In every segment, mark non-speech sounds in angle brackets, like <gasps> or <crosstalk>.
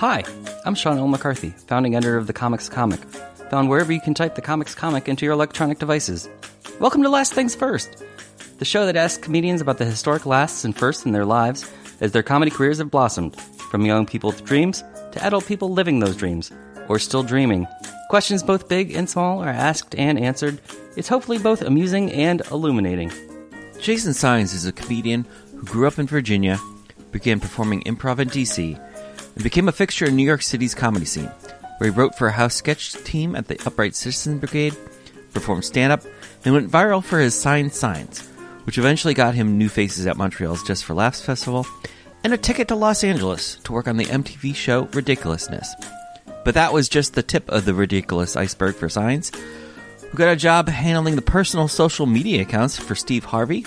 Hi, I'm Sean L. McCarthy, founding editor of The Comics Comic, found wherever you can type The Comics Comic into your electronic devices. Welcome to Last Things First, the show that asks comedians about the historic lasts and firsts in their lives as their comedy careers have blossomed, from young people with dreams to adult people living those dreams, or still dreaming. Questions both big and small are asked and answered. It's hopefully both amusing and illuminating. Jason Saenz is a comedian who grew up in Virginia, began performing improv in DC, and became a fixture in New York City's comedy scene, where he wrote for a house sketch team at the Upright Citizens Brigade, performed stand up, and went viral for his Saenz Signs, which eventually got him new faces at Montreal's Just for Laughs festival and a ticket to Los Angeles to work on the MTV show Ridiculousness. But that was just the tip of the ridiculous iceberg for Saenz, who got a job handling the personal social media accounts for Steve Harvey,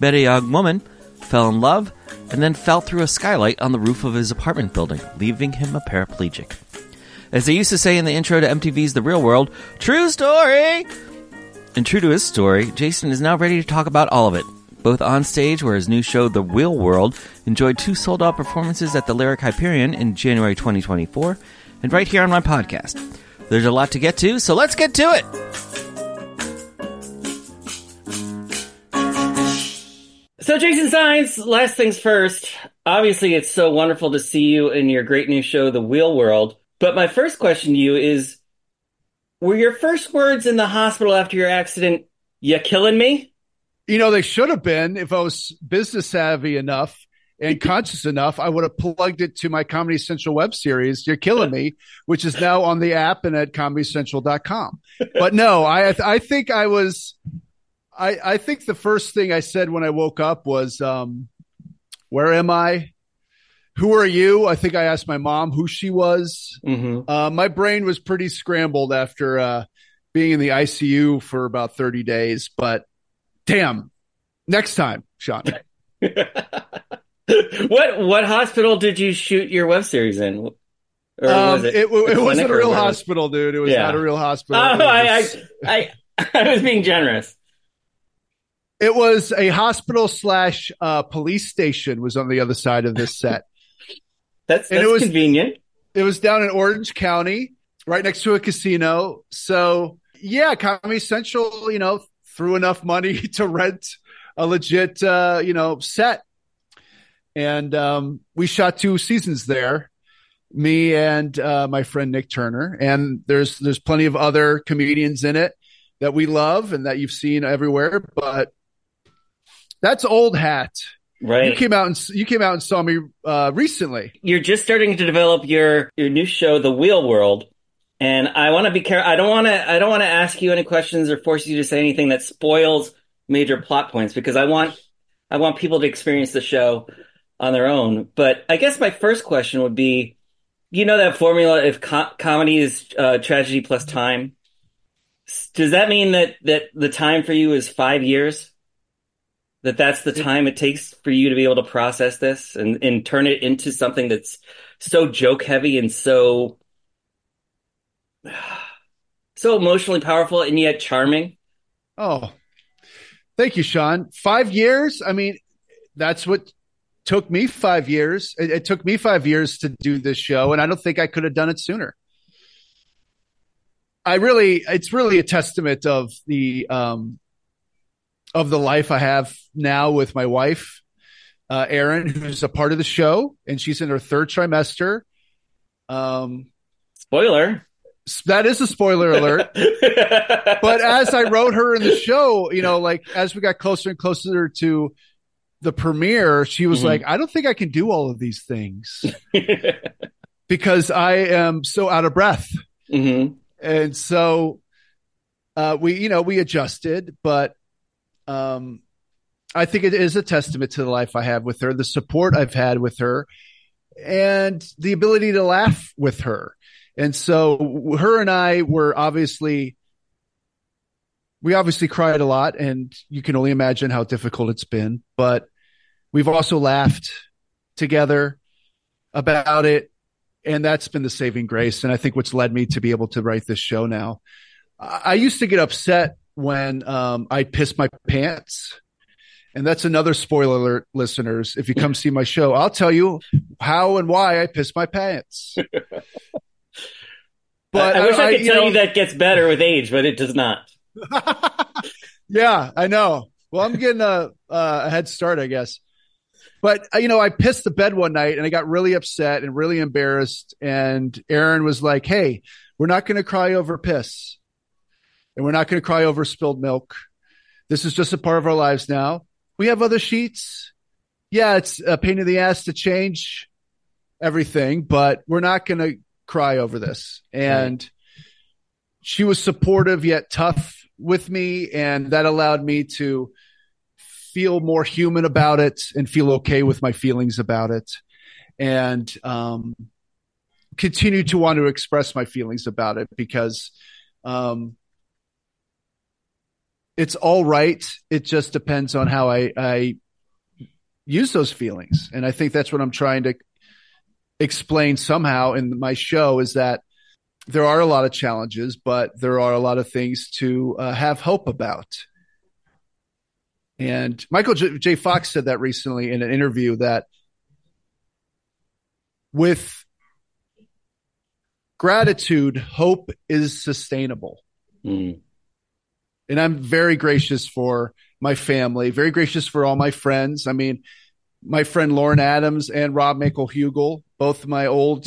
a young woman, fell in love, and then fell through a skylight on the roof of his apartment building, leaving him a paraplegic. As they used to say in the intro to MTV's The Real World, true story! And true to his story, Jason is now ready to talk about all of it. Both on stage, where his new show, The Wheel World, enjoyed two sold out performances at the Lyric Hyperion in January 2024, and right here on my podcast. There's a lot to get to, so let's get to it! So, Jason Saenz, last things first. Obviously, it's so wonderful to see you in your great new show, The Wheel World. But my first question to you is Were your first words in the hospital after your accident, you killing me? You know, they should have been if I was business savvy enough and <laughs> conscious enough, I would have plugged it to my Comedy Central web series, You're Killing Me, which is now on the app and at comedycentral.com. <laughs> But no, I, I think I was I, I think the first thing I said when I woke up was, um, where am I? Who are you? I think I asked my mom who she was. Mm-hmm. Uh, my brain was pretty scrambled after uh, being in the ICU for about 30 days, but damn, next time, Sean. <laughs> what what hospital did you shoot your web series in? Or um, was it, it, it wasn't a real hospital, dude. It was yeah. not a real hospital. Oh, I, I, I, <laughs> I was being generous. It was a hospital slash uh, police station was on the other side of this set. <laughs> that's that's it was, convenient. It was down in Orange County, right next to a casino. So yeah, Comedy Central, you know, threw enough money <laughs> to rent a legit, uh, you know, set, and um, we shot two seasons there. Me and uh, my friend Nick Turner, and there's there's plenty of other comedians in it that we love and that you've seen everywhere. But that's old hat. Right. You came out and you came out and saw me uh, recently. You're just starting to develop your your new show, The Wheel World, and I want to be careful. I don't want to. I don't want to ask you any questions or force you to say anything that spoils major plot points because I want I want people to experience the show on their own. But I guess my first question would be, you know that formula if co- comedy is uh, tragedy plus time. Does that mean that that the time for you is five years? That that's the time it takes for you to be able to process this and, and turn it into something that's so joke heavy and so <sighs> so emotionally powerful and yet charming. Oh thank you sean. Five years? I mean that's what took me five years. It, it took me five years to do this show and i don't think i could have done it sooner. I really it's really a testament of the um of the life I have now with my wife, uh, Erin, who's a part of the show, and she's in her third trimester. Um, spoiler. That is a spoiler alert. <laughs> but as I wrote her in the show, you know, like as we got closer and closer to the premiere, she was mm-hmm. like, I don't think I can do all of these things <laughs> because I am so out of breath. Mm-hmm. And so uh, we, you know, we adjusted, but um, I think it is a testament to the life I have with her, the support I've had with her, and the ability to laugh with her. And so her and I were obviously, we obviously cried a lot, and you can only imagine how difficult it's been. But we've also laughed together about it. And that's been the saving grace. And I think what's led me to be able to write this show now. I used to get upset when um, I pissed my pants And that's another spoiler alert, listeners. If you come see my show, I'll tell you how and why I piss my pants. <laughs> But I, I wish I, I could tell know, you that gets better with age, but it does not. <laughs> yeah, I know. Well, I'm getting a, a head start, I guess. But uh, you know, I pissed the bed one night and I got really upset and really embarrassed. And Erin was like, "Hey, we're not going to cry over piss, and we're not going to cry over spilled milk. This is just a part of our lives now. We have other sheets. Yeah, it's a pain in the ass to change everything, but we're not going to cry over this. And right. she was supportive yet tough with me. And that allowed me to feel more human about it and feel okay with my feelings about it. And, um, continue to want to express my feelings about it because, um, it's all right. It just depends on how I, I use those feelings. And I think that's what I'm trying to explain somehow in my show is that there are a lot of challenges, but there are a lot of things to uh, have hope about. And Michael J-, J. Fox said that recently in an interview that with gratitude, hope is sustainable. Mm. And I'm very gracious for my family, very gracious for all my friends. I mean, my friend Lauren Adams and Rob Michael Hugel, both my old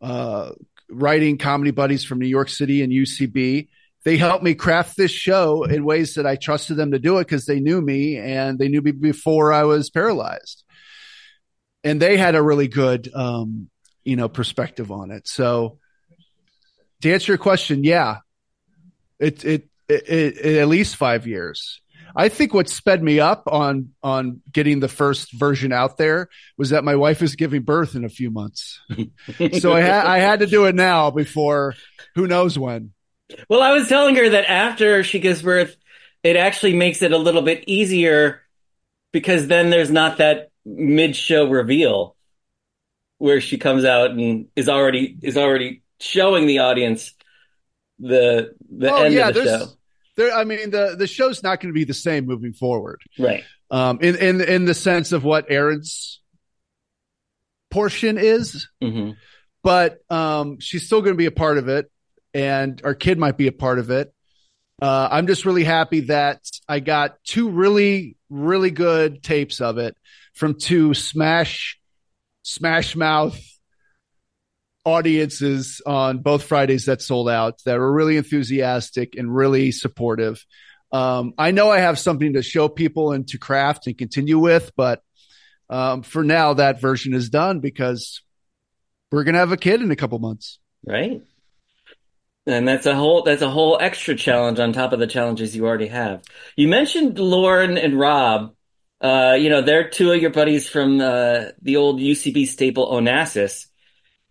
uh, writing comedy buddies from New York City and UCB. They helped me craft this show in ways that I trusted them to do it because they knew me and they knew me before I was paralyzed. And they had a really good, um, you know, perspective on it. So to answer your question, yeah, it, it, it, it at least five years. I think what sped me up on on getting the first version out there was that my wife is giving birth in a few months, <laughs> so I had I had to do it now before who knows when. Well, I was telling her that after she gives birth, it actually makes it a little bit easier because then there's not that mid show reveal where she comes out and is already is already showing the audience the the oh, end yeah, of the show there, I mean, the the show's not going to be the same moving forward, right? Um, in in in the sense of what Erin's portion is, mm-hmm. but um, she's still going to be a part of it, and our kid might be a part of it. Uh, I'm just really happy that I got two really really good tapes of it from two smash smash mouth audiences on both Fridays that sold out that were really enthusiastic and really supportive. Um, I know I have something to show people and to craft and continue with, but um, for now, that version is done because we're going to have a kid in a couple months. Right. And that's a whole that's a whole extra challenge on top of the challenges you already have. You mentioned Lauren and Rob. Uh, you know, they're two of your buddies from uh, the old UCB staple Onassis.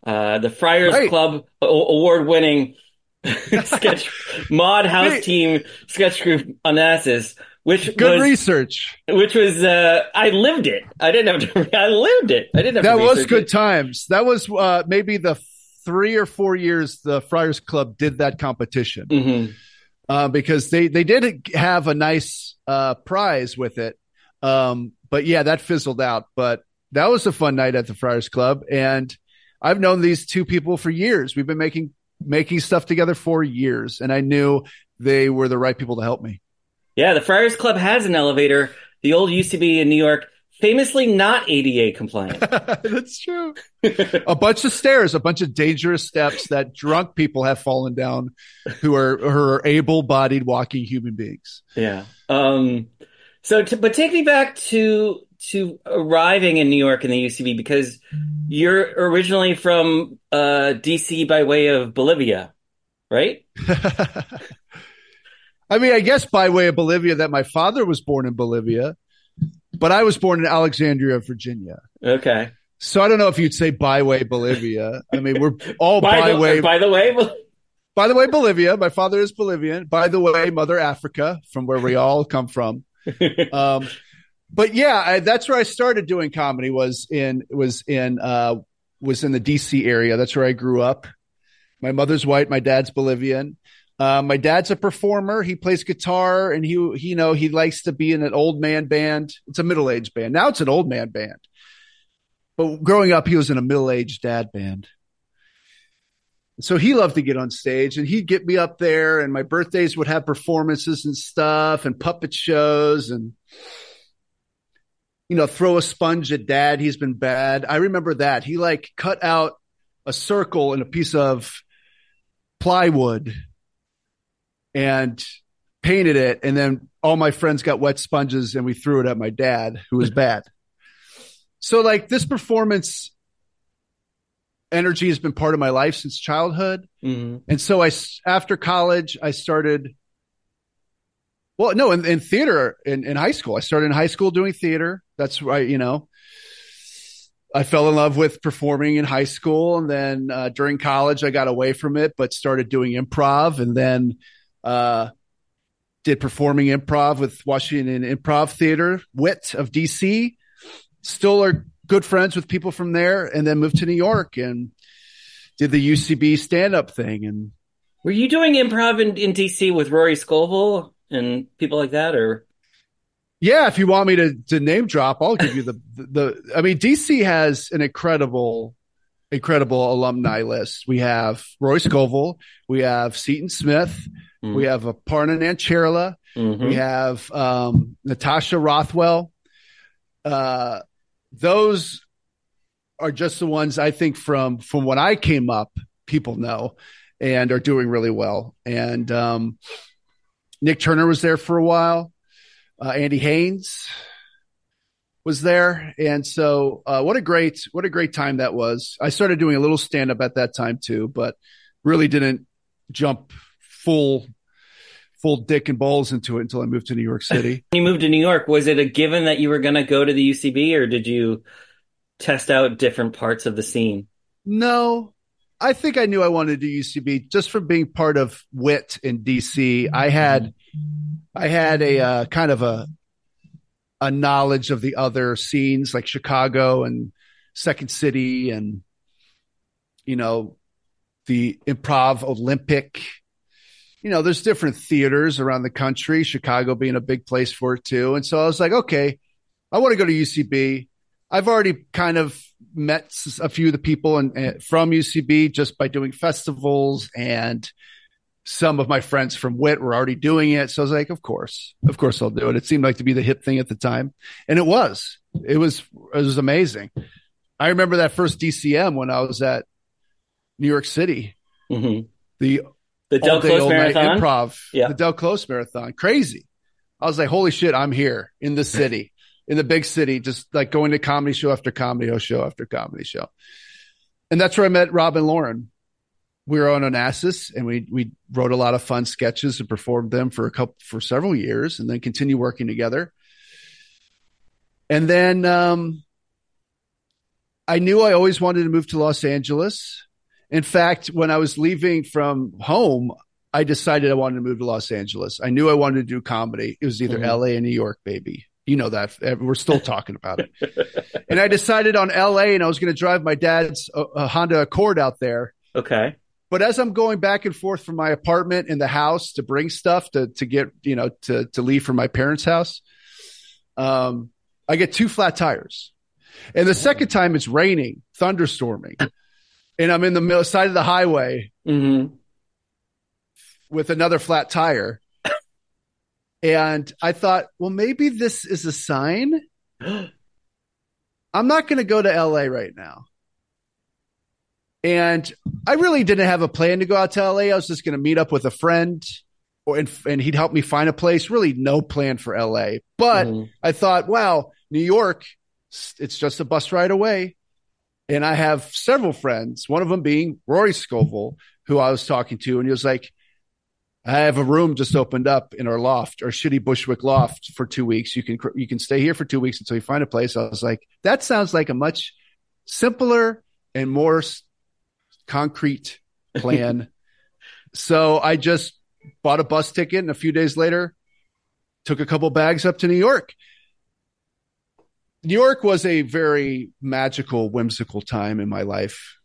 Uh, the Friars right. Club award winning <laughs> sketch mod house team sketch group Onassis, which good was, research. Which was uh, I lived it. I didn't have to. I lived it. I didn't have. That was good it. times. That was uh, maybe the three or four years the Friars Club did that competition. Mm-hmm. Uh, because they they did have a nice uh, prize with it, um, but yeah, that fizzled out. But that was a fun night at the Friars Club, and I've known these two people for years. We've been making making stuff together for years, and I knew they were the right people to help me. Yeah, the Friars Club has an elevator. The old UCB in New York, famously not ADA compliant. <laughs> That's true. a bunch of stairs, a bunch of dangerous steps that drunk people have fallen down, who are who are able-bodied walking human beings. Yeah. Um. So, but take me back to to arriving in New York in the UCB because you're originally from uh, DC by way of Bolivia, right? <laughs> I mean, I guess by way of Bolivia that my father was born in Bolivia, but I was born in Alexandria, Virginia. Okay. So I don't know if you'd say by way Bolivia. I mean, we're all by, by the, way. By the way, by the way, Bolivia. My father is Bolivian. By the way, Mother Africa, from where we all come from. <laughs> Um, but yeah, I, that's where I started doing comedy. Was in was in uh, was in the DC area. That's where I grew up. My mother's white, my dad's Bolivian. Uh, my dad's a performer. He plays guitar, and he, he, you know, he likes to be in an old man band. It's a middle aged band. Now it's an old man band. But growing up, he was in a middle aged dad band. So he loved to get on stage, and he'd get me up there. And my birthdays would have performances and stuff, and puppet shows, and you know, throw a sponge at dad. He's been bad. I remember that. He like cut out a circle in a piece of plywood and painted it. And then all my friends got wet sponges and we threw it at my dad, who was bad. <laughs> So, like, this performance energy has been part of my life since childhood. Mm-hmm. And so, I, after college, I started. Well, no, in, in theater in, in high school. I started in high school doing theater. That's right, you know. I fell in love with performing in high school, and then uh, during college, I got away from it, but started doing improv, and then uh, did performing improv with Washington Improv Theater, WIT of DC. Still are good friends with people from there, and then moved to New York and did the UCB stand up thing. And were you doing improv in, in DC with Rory Scovel and people like that, or? Yeah, if you want me to, to name drop, I'll give you the, the, I mean, DC has an incredible, incredible alumni list. We have Rory Scovel, we have Seaton Smith, mm we have Aparna Nancherla, mm-hmm. we have um, Natasha Rothwell. Uh, those are just the ones I think from from when I came up, people know and are doing really well. And um, Nick Turner was there for a while. Uh, Andy Haynes was there, and so uh, what a great what a great time that was. I started doing a little stand up at that time too, but really didn't jump full full dick and balls into it until I moved to New York City. <laughs> When you moved to New York, was it a given that you were going to go to the UCB, or did you test out different parts of the scene? No, I think I knew I wanted to do UCB just from being part of WIT in DC. I had I had a uh, kind of a a knowledge of the other scenes like Chicago and Second City and you know the Improv Olympic. You know, there's different theaters around the country, Chicago being a big place for it too. And so I was like, okay, I want to go to UCB. I've already kind of met a few of the people in, uh, from UCB just by doing festivals and some of my friends from WIT were already doing it. So I was like, of course, of course I'll do it. It seemed like to be the hip thing at the time. And it was, it was, it was amazing. I remember that first DCM when I was at New York City. Mm-hmm. The, the Del Close Marathon improv, yeah. the Del Close Marathon, crazy. I was like, holy shit, I'm here in the city, in the big city, just like going to comedy show after comedy show after comedy show. And that's where I met Robin Lauren we were on Onassis and we we wrote a lot of fun sketches and performed them for a couple for several years and then continue working together. And then um, I knew I always wanted to move to Los Angeles. In fact, when I was leaving from home, I decided I wanted to move to Los Angeles. I knew I wanted to do comedy. It was either mm-hmm. LA and New York, baby. You know that. We're still talking about it. and I decided on LA and I was going to drive my dad's uh, Honda Accord out there. Okay. But as I'm going back and forth from my apartment in the house to bring stuff to to get you know to to leave from my parents' house, um, I get two flat tires, and the second time it's raining, thunderstorming, and I'm in the middle side of the highway mm-hmm. with another flat tire. And I thought, well, maybe this is a sign. <gasps> I'm not going to go to LA right now. And I really didn't have a plan to go out to LA. I was just going to meet up with a friend or, and, and, he'd help me find a place. Really no plan for LA. But mm-hmm. I thought, wow, New York, it's just a bus ride away. And I have several friends, one of them being Rory Scovel, who I was talking to. And he was like, I have a room just opened up in our loft, our shitty Bushwick loft for two weeks. You can, you can stay here for two weeks until you find a place. I was like, that sounds like a much simpler and more concrete <laughs> plan. so I just bought a bus ticket and a few days later took a couple bags up to New York. New York was a very magical, whimsical time in my life.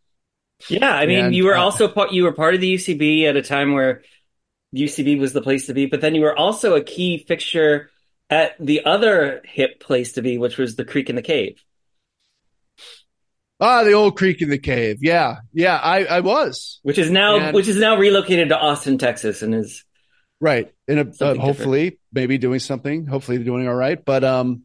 Yeah, I mean, and, you were uh, also part, you were part of the UCB at a time where UCB was the place to be, but then you were also a key fixture at the other hip place to be, which was the Creek and the Cave. Ah, the old creek and the cave. Yeah, yeah, I, I was. Which is now And- which is now relocated to Austin, Texas, and is Right. And uh, Something hopefully maybe doing something, hopefully doing all right. But um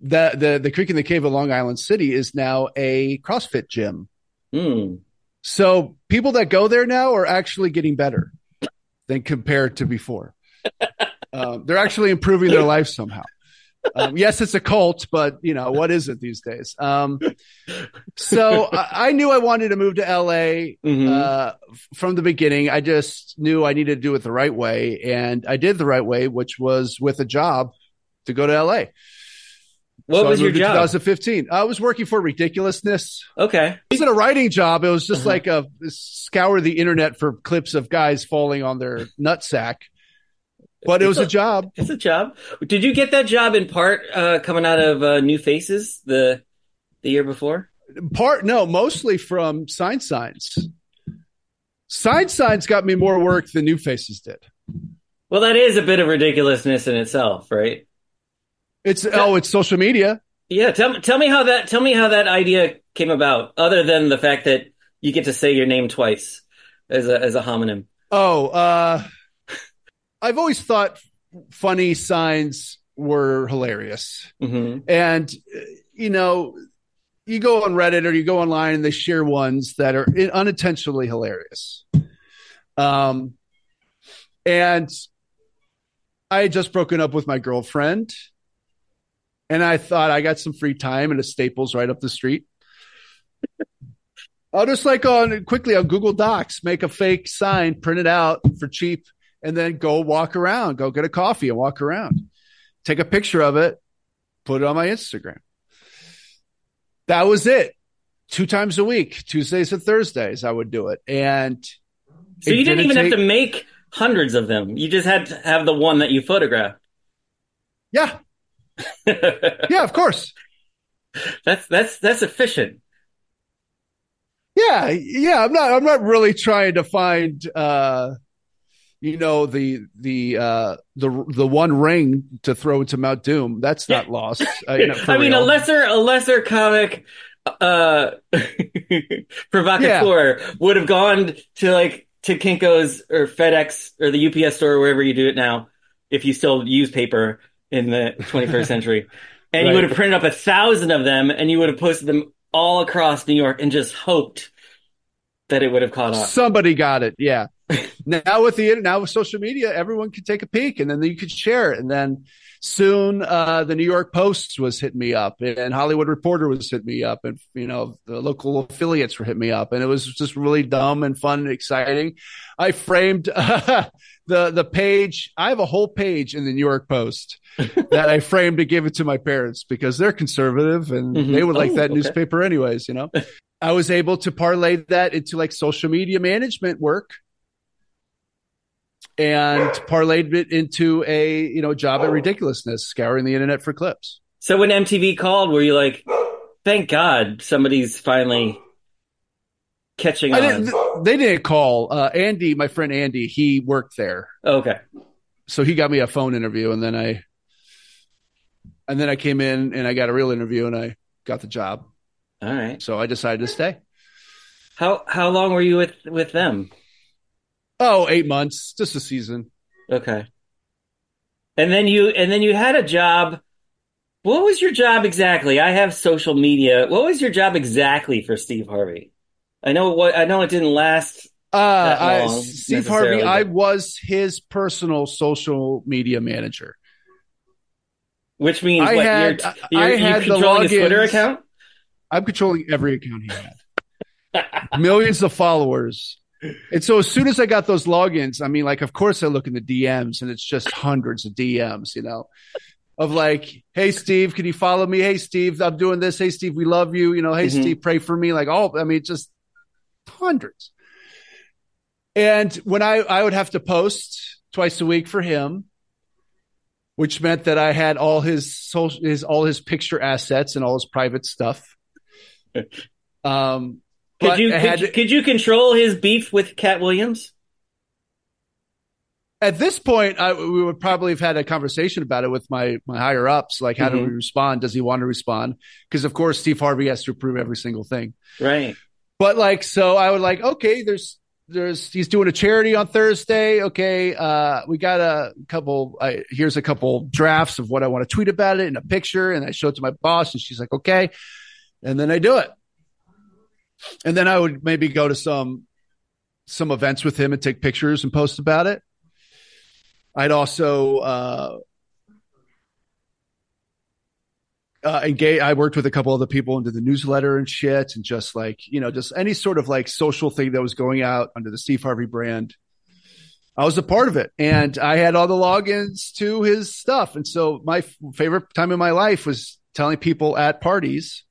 the the the Creek and the Cave of Long Island City is now a CrossFit gym. hmm. So people that go there now are actually getting better than compared to before. um, <laughs> they're actually improving their life somehow. Um, yes, it's a cult, but you know what is it these days? Um, so I, I knew I wanted to move to LA Mhm. uh, from the beginning. I just knew I needed to do it the right way, and I did the right way, which was with a job to go to LA. What So was your job? 2015. I was working for Ridiculousness. Okay. It wasn't a writing job. It was just Uh-huh. like a scour the internet for clips of guys falling on their nutsack. But it was a job. It's a job. Did you get that job in part uh, coming out of uh, New Faces the the year before? Part no, mostly from Saenz Signs. Saenz Signs got me more work than New Faces did. Well, that is a bit of ridiculousness in itself, right? It's oh, it's social media. Yeah, tell me tell me how that tell me how that idea came about, other than the fact that you get to say your name twice as a as a homonym. Oh, uh, <laughs> I've always thought funny signs were hilarious. hmm And, you know, you go on Reddit or you go online and they share ones that are unintentionally hilarious. Um, and I had just broken up with my girlfriend and I thought I got some free time and a Staples right up the street. I'll just like on quickly on Google Docs, make a fake sign, print it out for cheap, and then go walk around, go get a coffee and walk around. Take a picture of it, put it on my Instagram. That was it. Two times a week, Tuesdays and Thursdays, I would do it. And So you didn't even take- have to make hundreds of them. You just had to have the one that you photographed. Yeah, yeah, of course. <laughs> that's that's that's efficient. Yeah, yeah. I'm not. I'm not really trying to find, uh, you know, the the uh, the the one ring to throw into Mount Doom. That's not lost. Uh, <laughs> for I mean, a lesser a lesser comic uh <laughs> provocateur would have gone to like to Kinko's or FedEx or the UPS store or wherever you do it now, if you still use paper in the <laughs> 21st century. And you would have printed up a thousand of them and you would have posted them all across New York and just hoped that it would have caught on. Somebody got it. Yeah. <laughs> now with the internet, now with social media, everyone can take a peek and then you could share it. And then soon, uh, the New York Post was hitting me up and Hollywood Reporter was hitting me up and, you know, the local affiliates were hitting me up and it was just really dumb and fun and exciting. I framed, <laughs> the, the page. I have a whole page in the New York Post <laughs> that I framed to give it to my parents because they're conservative and Mhm. they would like Oh, that okay. newspaper anyways, you know? I was able to parlay that into like social media management work and parlayed it into a, you know, job at ridiculousness, scouring the internet for clips. So when MTV called, were you like, thank God somebody's finally catching on? didn't, they didn't call, uh, Andy, my friend Andy, he worked there. okay. So he got me a phone interview and then I, and then I came in and I got a real interview and I got the job. All right. So I decided to stay. How how long were you with with them? Oh, eight months, just a season. Okay. And then you and then you had a job. What was your job exactly? I have social media. What was your job exactly for Steve Harvey? I know what I know it didn't last. Uh, That I, long, Steve Harvey, necessarily, I was his personal social media manager. Which means I what had- you're, you're, I had the controlling his Twitter account? I'm controlling every account he had. <laughs> Millions of followers. And so as soon as I got those logins, I mean, like, of course I look in the DMs and it's just hundreds of DMs, you know, of like, Hey, Steve, can you follow me? Hey, Steve, I'm doing this. Hey, Steve, we love you. You know, Hey, Mhm. Steve, pray for me. Like, oh, I mean, just hundreds. And when I, I would have to post twice a week for him, which meant that I had all his social, his, all his picture assets and all his private stuff. <laughs> Um, Could you could, had you- could you control his beef with Katt Williams? at this point, I, we would probably have had a conversation about it with my my higher ups. Like, how mm-hmm. do we respond? Does he want to respond? Because of course, Steve Harvey has to approve every single thing. Right. But like, so I would like, okay, there's there's he's doing a charity on Thursday. Okay, uh, we got a couple. I, here's a couple drafts of what I want to tweet about it and a picture, and I show it to my boss, and she's like, okay, and then I do it. And then I would maybe go to some some events with him and take pictures and post about it. I'd also uh, uh, engage. I worked with a couple other people into the newsletter and shit, and just like you know, just any sort of like social thing that was going out under the Steve Harvey brand. I was a part of it, and I had all the logins to his stuff. And so, my f- favorite time in my life was telling people at parties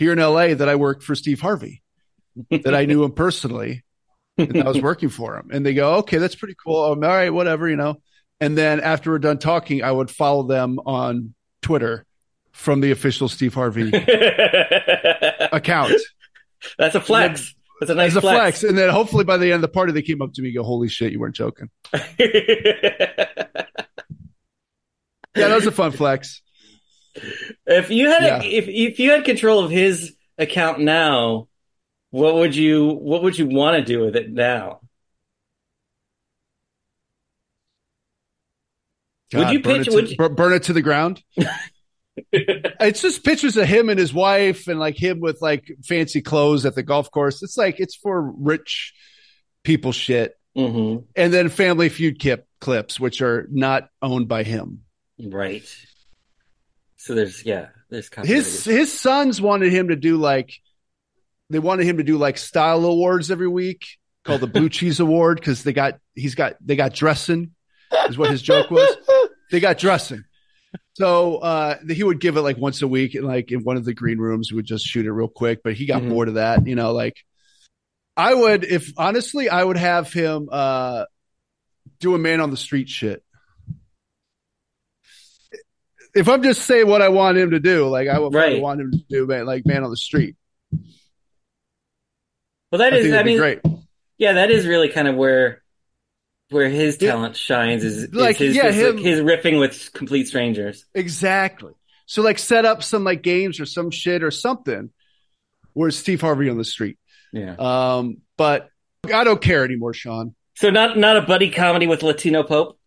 here in LA that I worked for Steve Harvey, <laughs> that I knew him personally, and I was working for him. And they go, "Okay, that's pretty cool. All right, whatever, you know." And then after we're done talking, I would follow them on Twitter from the official Steve Harvey <laughs> account. That's a flex. That's a nice flex. flex. And then hopefully by the end of the party, they came up to me and go, Holy shit, you weren't joking. <laughs> yeah, that was a fun flex. If you had yeah. if if you had control of his account now, what would you what would you want to do with it now? God, would you pitch? To, would you... burn it to the ground? <laughs> it's just pictures of him and his wife and like him with like fancy clothes at the golf course. It's like it's for rich people shit. Mm-hmm. And then Family Feud kip, clips, which are not owned by him. Right. So there's yeah, there's his his sons wanted him to do like they wanted him to do like style awards every week called the Blue <laughs> Cheese Award because they got he's got they got dressing is what his joke was. They got dressing. So uh, he would give it like once a week, and like in one of the green rooms, we would just shoot it real quick. But he got mm-hmm. bored of that, you know. Like I would, if honestly, I would have him uh, do a man on the street shit. If I'm just saying what I want him to do, like I would right. want him to do, man, like man on the street. Well, that I is, I mean, great. Yeah, that is really kind of where where his talent yeah. shines is, is like his, yeah, his, him, his riffing with complete strangers. Exactly. So like set up some like games or some shit or something where Steve Harvey on the street. Yeah. Um, but I don't care anymore, Sean. So not not a buddy comedy with Latino Pope.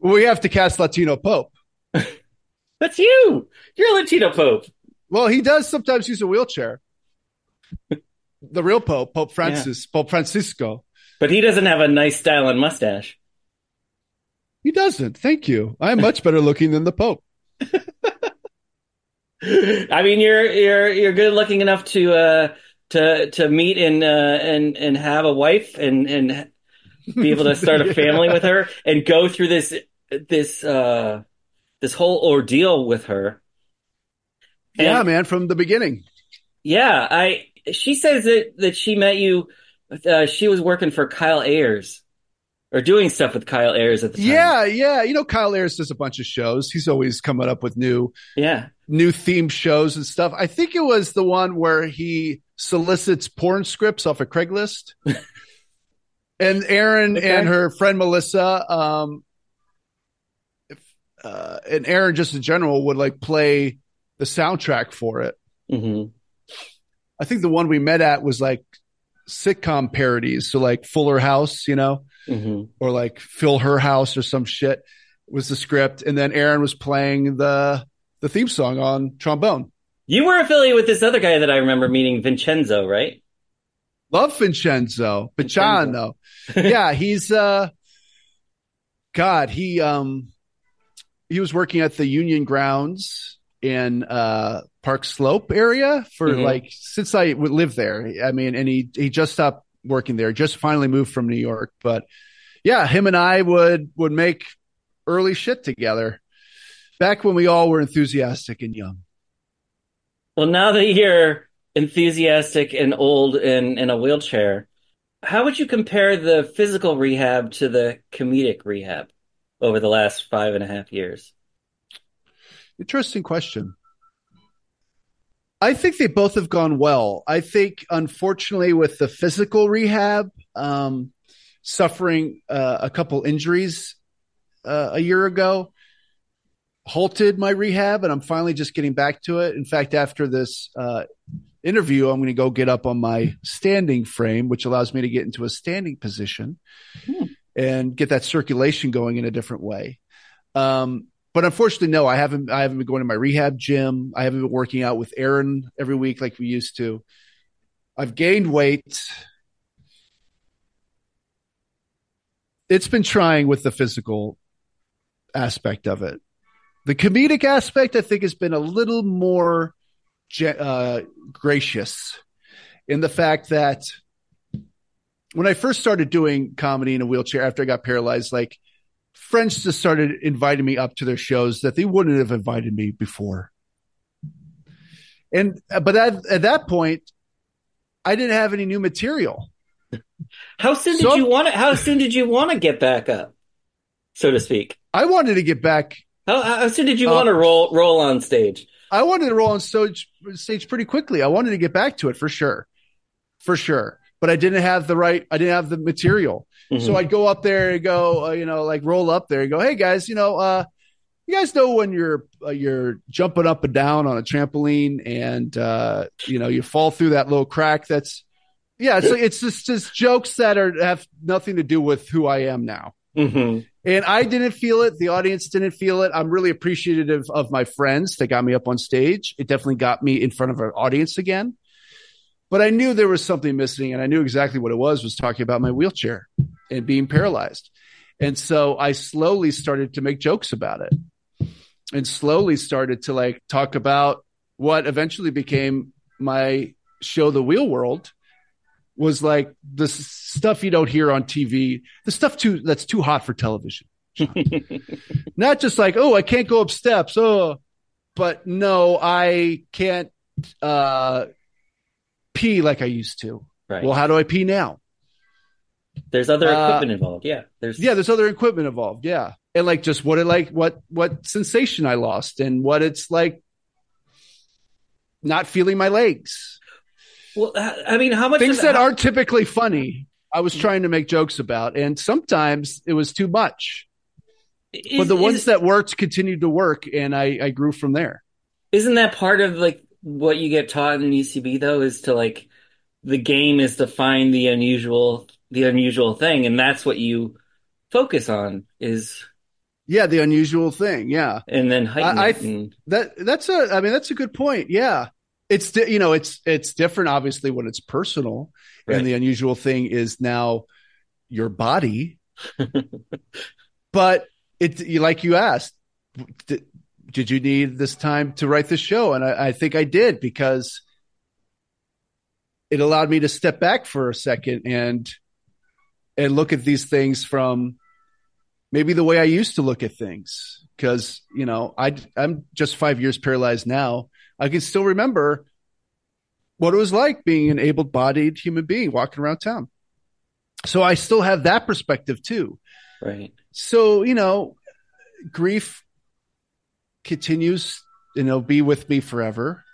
We have to cast Latino Pope. <laughs> That's you. You're a Latino Pope. Well, he does sometimes use a wheelchair <laughs> the real Pope, Pope Francis, yeah. Pope Francisco. But he doesn't have a nice style and mustache. He doesn't. Thank you. I'm much <laughs> better looking than the Pope. I mean, you're you're you're good looking enough to uh, to to meet and uh, and and have a wife and and be able to start a family yeah. with her and go through this this uh, this whole ordeal with her. And, yeah, man, from the beginning. Yeah, I she says that that she met you. Uh, she was working for Kyle Ayers or doing stuff with Kyle Ayers at the time. Yeah, yeah. You know, Kyle Ayers does a bunch of shows. He's always coming up with new, yeah, new theme shows and stuff. I think it was the one where he solicits porn scripts off of Craigslist. <laughs> and Erin okay. and her friend Melissa, um, uh, and Erin just in general would like play the soundtrack for it. Mm-hmm. I think the one we met at was like sitcom parodies. So like Fuller House, you know, mm-hmm. or like Fill Her House or some shit was the script. And then Erin was playing the, the theme song on trombone. You were affiliated with this other guy that I remember meeting, Vincenzo, right? Love Vincenzo. Vincenzo. yeah, he's uh God, he um he was working at the Union grounds in uh Park Slope area for mm-hmm. like since I would live there. I mean, and he he just stopped working there, just finally moved from New York. But yeah, him and I would would make early shit together back when we all were enthusiastic and young. Well, now that you're enthusiastic and old and in a wheelchair, how would you compare the physical rehab to the comedic rehab over the last five and a half years? Interesting question. I think they both have gone well. I think, unfortunately, with the physical rehab, um, suffering uh, a couple injuries uh, a year ago halted my rehab and I'm finally just getting back to it. In fact, after this uh, interview, I'm going to go get up on my standing frame, which allows me to get into a standing position hmm. And get that circulation going in a different way. Um, but unfortunately, no, I haven't. I haven't been going to my rehab gym. I haven't been working out with Erin every week like we used to. I've gained weight. It's been trying with the physical aspect of it. The comedic aspect, I think, has been a little more uh, gracious in the fact that when I first started doing comedy in a wheelchair after I got paralyzed, like friends just started inviting me up to their shows that they wouldn't have invited me before. And but at, at that point, I didn't have any new material. How soon did so, you want to? How soon did you want to get back up, so to speak? I wanted to get back how, how soon did you uh, want to roll roll on stage? I wanted to roll on stage stage pretty quickly. I wanted to get back to it for sure, for sure. But I didn't have the right. I didn't have the material. Mm-hmm. So I'd go up there and go, uh, you know, like roll up there and go, hey guys, you know, uh, you guys know when you're uh, you're jumping up and down on a trampoline and uh, you know you fall through that little crack. That's yeah. So it's just just jokes that are have nothing to do with who I am now. Mm-hmm. And I didn't feel it. The audience didn't feel it. I'm really appreciative of my friends that got me up on stage. It definitely got me in front of an audience again. But I knew there was something missing, and I knew exactly what it was. Was talking about my wheelchair and being paralyzed, and so I slowly started to make jokes about it, and slowly started to like talk about what eventually became my show, The Wheel World, was like the stuff you don't hear on TV, the stuff too that's too hot for television. <laughs> Not just like, oh, I can't go up steps. Oh, but no, I can't uh, pee like I used to. Right. Well, how do I pee now? There's other uh, equipment uh, involved. Yeah. There's yeah, there's other equipment involved. Yeah. And like just what it like what what sensation I lost and what it's like not feeling my legs well, I mean, how much things that how- aren't typically funny? I was trying to make jokes about, and sometimes it was too much. Is, but the ones is, that worked continued to work, and I, I grew from there. Isn't that part of like what you get taught in UCB though? Is to like the game is to find the unusual, the unusual thing, and that's what you focus on. Is yeah, the unusual thing. Yeah, and then heighten I, I and... that that's a. I mean, that's a good point. Yeah, it's you know it's it's different obviously when it's personal right. and the unusual thing is now your body <laughs> but it like you asked did, you need this time to write this show and I, I think i did because it allowed me to step back for a second and and look at these things from maybe the way i used to look at things because you know i i'm just five years paralyzed now I can still remember what it was like being an able bodied human being walking around town. So I still have that perspective too. Right. So, you know, grief continues, you know, be with me forever.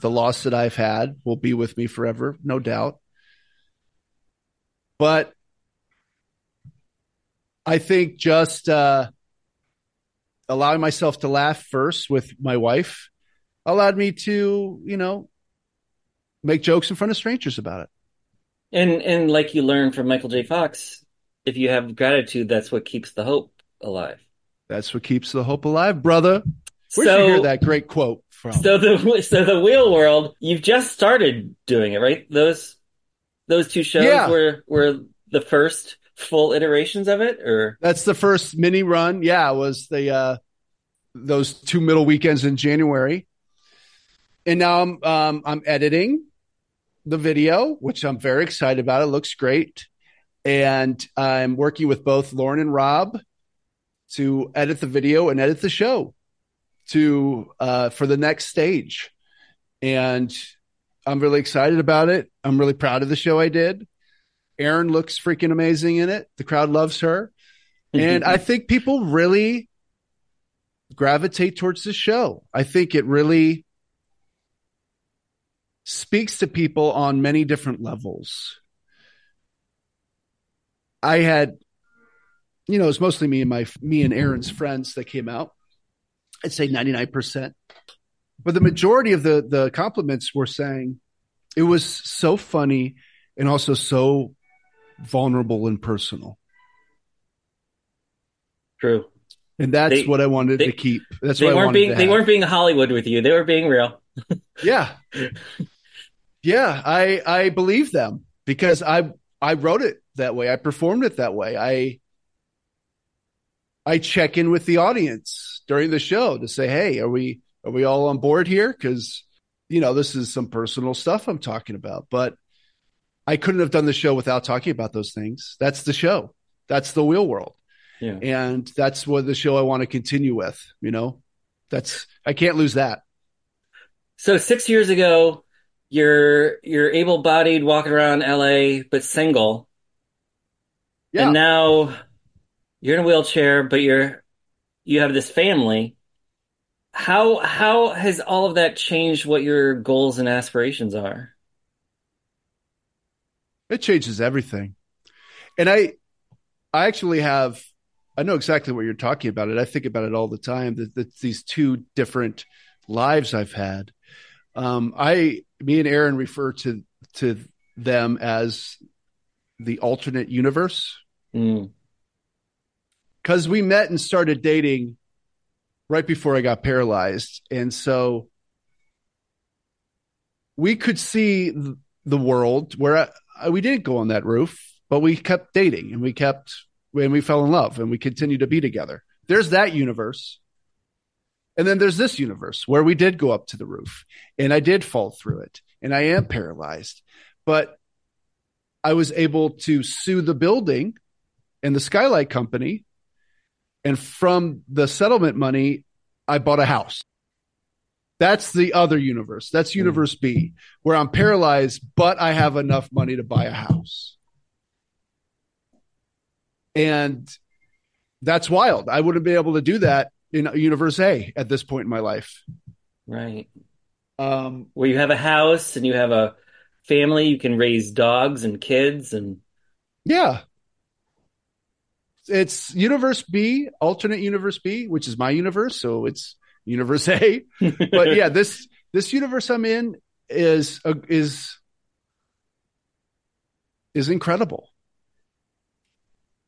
The loss that I've had will be with me forever, no doubt. But I think just uh, allowing myself to laugh first with my wife allowed me to, you know, make jokes in front of strangers about it. And and like you learned from Michael J. Fox, if you have gratitude, that's what keeps the hope alive. That's what keeps the hope alive, brother. Where'd so, you hear that great quote from? So the so the wheel world, you've just started doing it, right? Those those two shows yeah. were were the first full iterations of it, or that's the first mini run. Yeah, it was the uh those two middle weekends in January, and now I'm um, I'm editing the video, which I'm very excited about. It looks great. And I'm working with both Lauren and Rob to edit the video and edit the show to uh, for the next stage. And I'm really excited about it. I'm really proud of the show I did. Erin looks freaking amazing in it. The crowd loves her. And I think people really gravitate towards the show. I think it really speaks to people on many different levels. I had, you know, it was mostly me and my me and Erin's friends that came out. I'd say ninety nine percent, but the majority of the the compliments were saying it was so funny and also so vulnerable and personal. True. And that's They- what I wanted they- to keep. That's They what I weren't wanted being to they have. weren't being Hollywood with you. They were being real. <laughs> Yeah. Yeah, I I believe them because I I wrote it that way. I performed it that way. I I check in with the audience during the show to say, "Hey, are we are we all on board here?" Cuz you know, this is some personal stuff I'm talking about, but I couldn't have done the show without talking about those things. That's the show. That's the real world. Yeah. And that's what the show I want to continue with, you know. That's I can't lose that. So six years ago, you're you're able bodied, walking around LA, but single. Yeah. And now you're in a wheelchair, but you're you have this family. How how has all of that changed what your goals and aspirations are? It changes everything. And I I actually have I know exactly what you're talking about it. I think about it all the time that, that these two different lives I've had. Um I me and Erin refer to to them as the alternate universe Mm, cuz we met and started dating right before I got paralyzed. And so we could see the world where I- we didn't go on that roof, but we kept dating and we kept and we fell in love and we continued to be together. There's that universe. And then there's this universe where we did go up to the roof and I did fall through it and I am paralyzed, but I was able to sue the building and the skylight company. And from the settlement money, I bought a house. That's the other universe. That's universe B, where I'm paralyzed, but I have enough money to buy a house. And that's wild. I wouldn't be able to do that in universe A at this point in my life. right. Um, Where you have a house and you have a family, you can raise dogs and kids and yeah. It's universe B, alternate universe B, which is my universe. So it's universe A. <laughs> but yeah, this this universe I'm in is uh, is is incredible.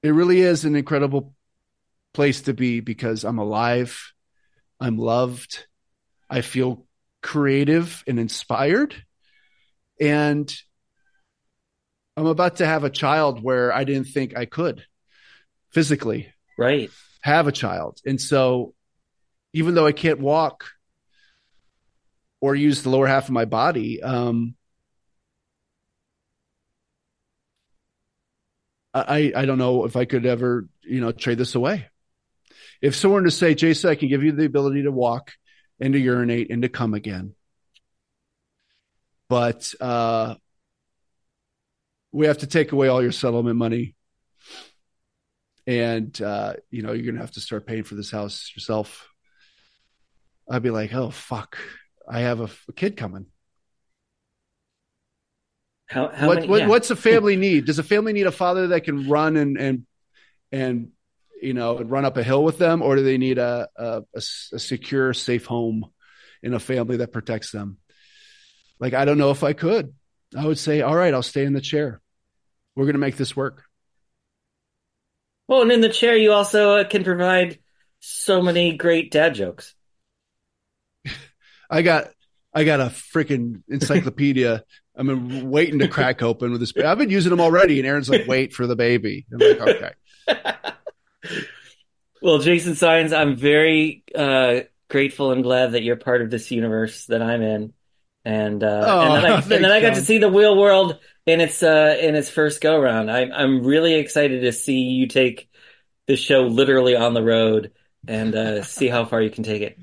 It really is an incredible place to be because I'm alive, I'm loved, I feel creative and inspired, and I'm about to have a child where I didn't think I could physically right. have a child. And so even though I can't walk or use the lower half of my body, um, I, I don't know if I could ever, you know, trade this away. If someone were to say, Jason, I can give you the ability to walk and to urinate and to come again. But uh, we have to take away all your settlement money and uh, you know you're gonna have to start paying for this house yourself. I'd be like oh fuck. I have a, a kid coming. How how what, many what yeah. what's a family need? Does a family need a father that can run and and and you know and run up a hill with them? Or do they need a a secure safe home in a family that protects them? Like i don't know if i could. I would say all right i'll stay in the chair. We're gonna make this work Well, and in the chair, you also uh, can provide so many great dad jokes. I got I got a freaking encyclopedia. <laughs> I'm waiting to crack open with this. I've been using them already, and Erin's like, "Wait for the baby." I'm like, "Okay." <laughs> Well, Jason Saenz, I'm very uh, grateful and glad that you're part of this universe that I'm in, and uh, Oh, and then I, thanks, <laughs> and then I got to see the wheel world in its uh, in its first go round. I'm I'm really excited to see you take the show literally on the road and uh, see how far you can take it.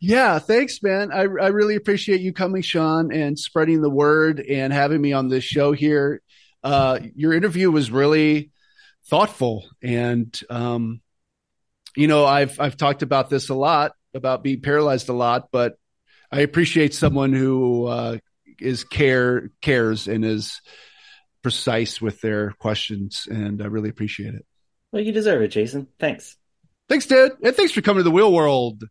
Yeah, thanks, man. I I really appreciate you coming, Sean, and spreading the word and having me on this show here. Uh, your interview was really thoughtful, and um, you know, I've I've talked about this a lot about being paralyzed a lot, but I appreciate someone who uh, is care cares and is precise with their questions, and I really appreciate it. Well, you deserve it, Jason. Thanks. Thanks, dude, and thanks for coming to the Wheel World.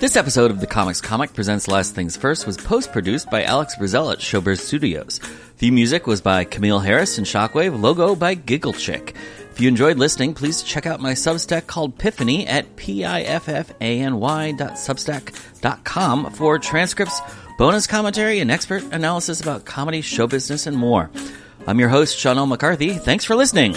This episode of the Comics Comic Presents Last Things First was post-produced by Alex Brazell at Showbiz Studios. The music was by Camille Harris and Shockwave, logo by Giggle Chick. If you enjoyed listening, please check out my Substack called Piffany at piffany.substack.com for transcripts, bonus commentary, and expert analysis about comedy, show business, and more. I'm your host, Sean L. McCarthy. Thanks for listening.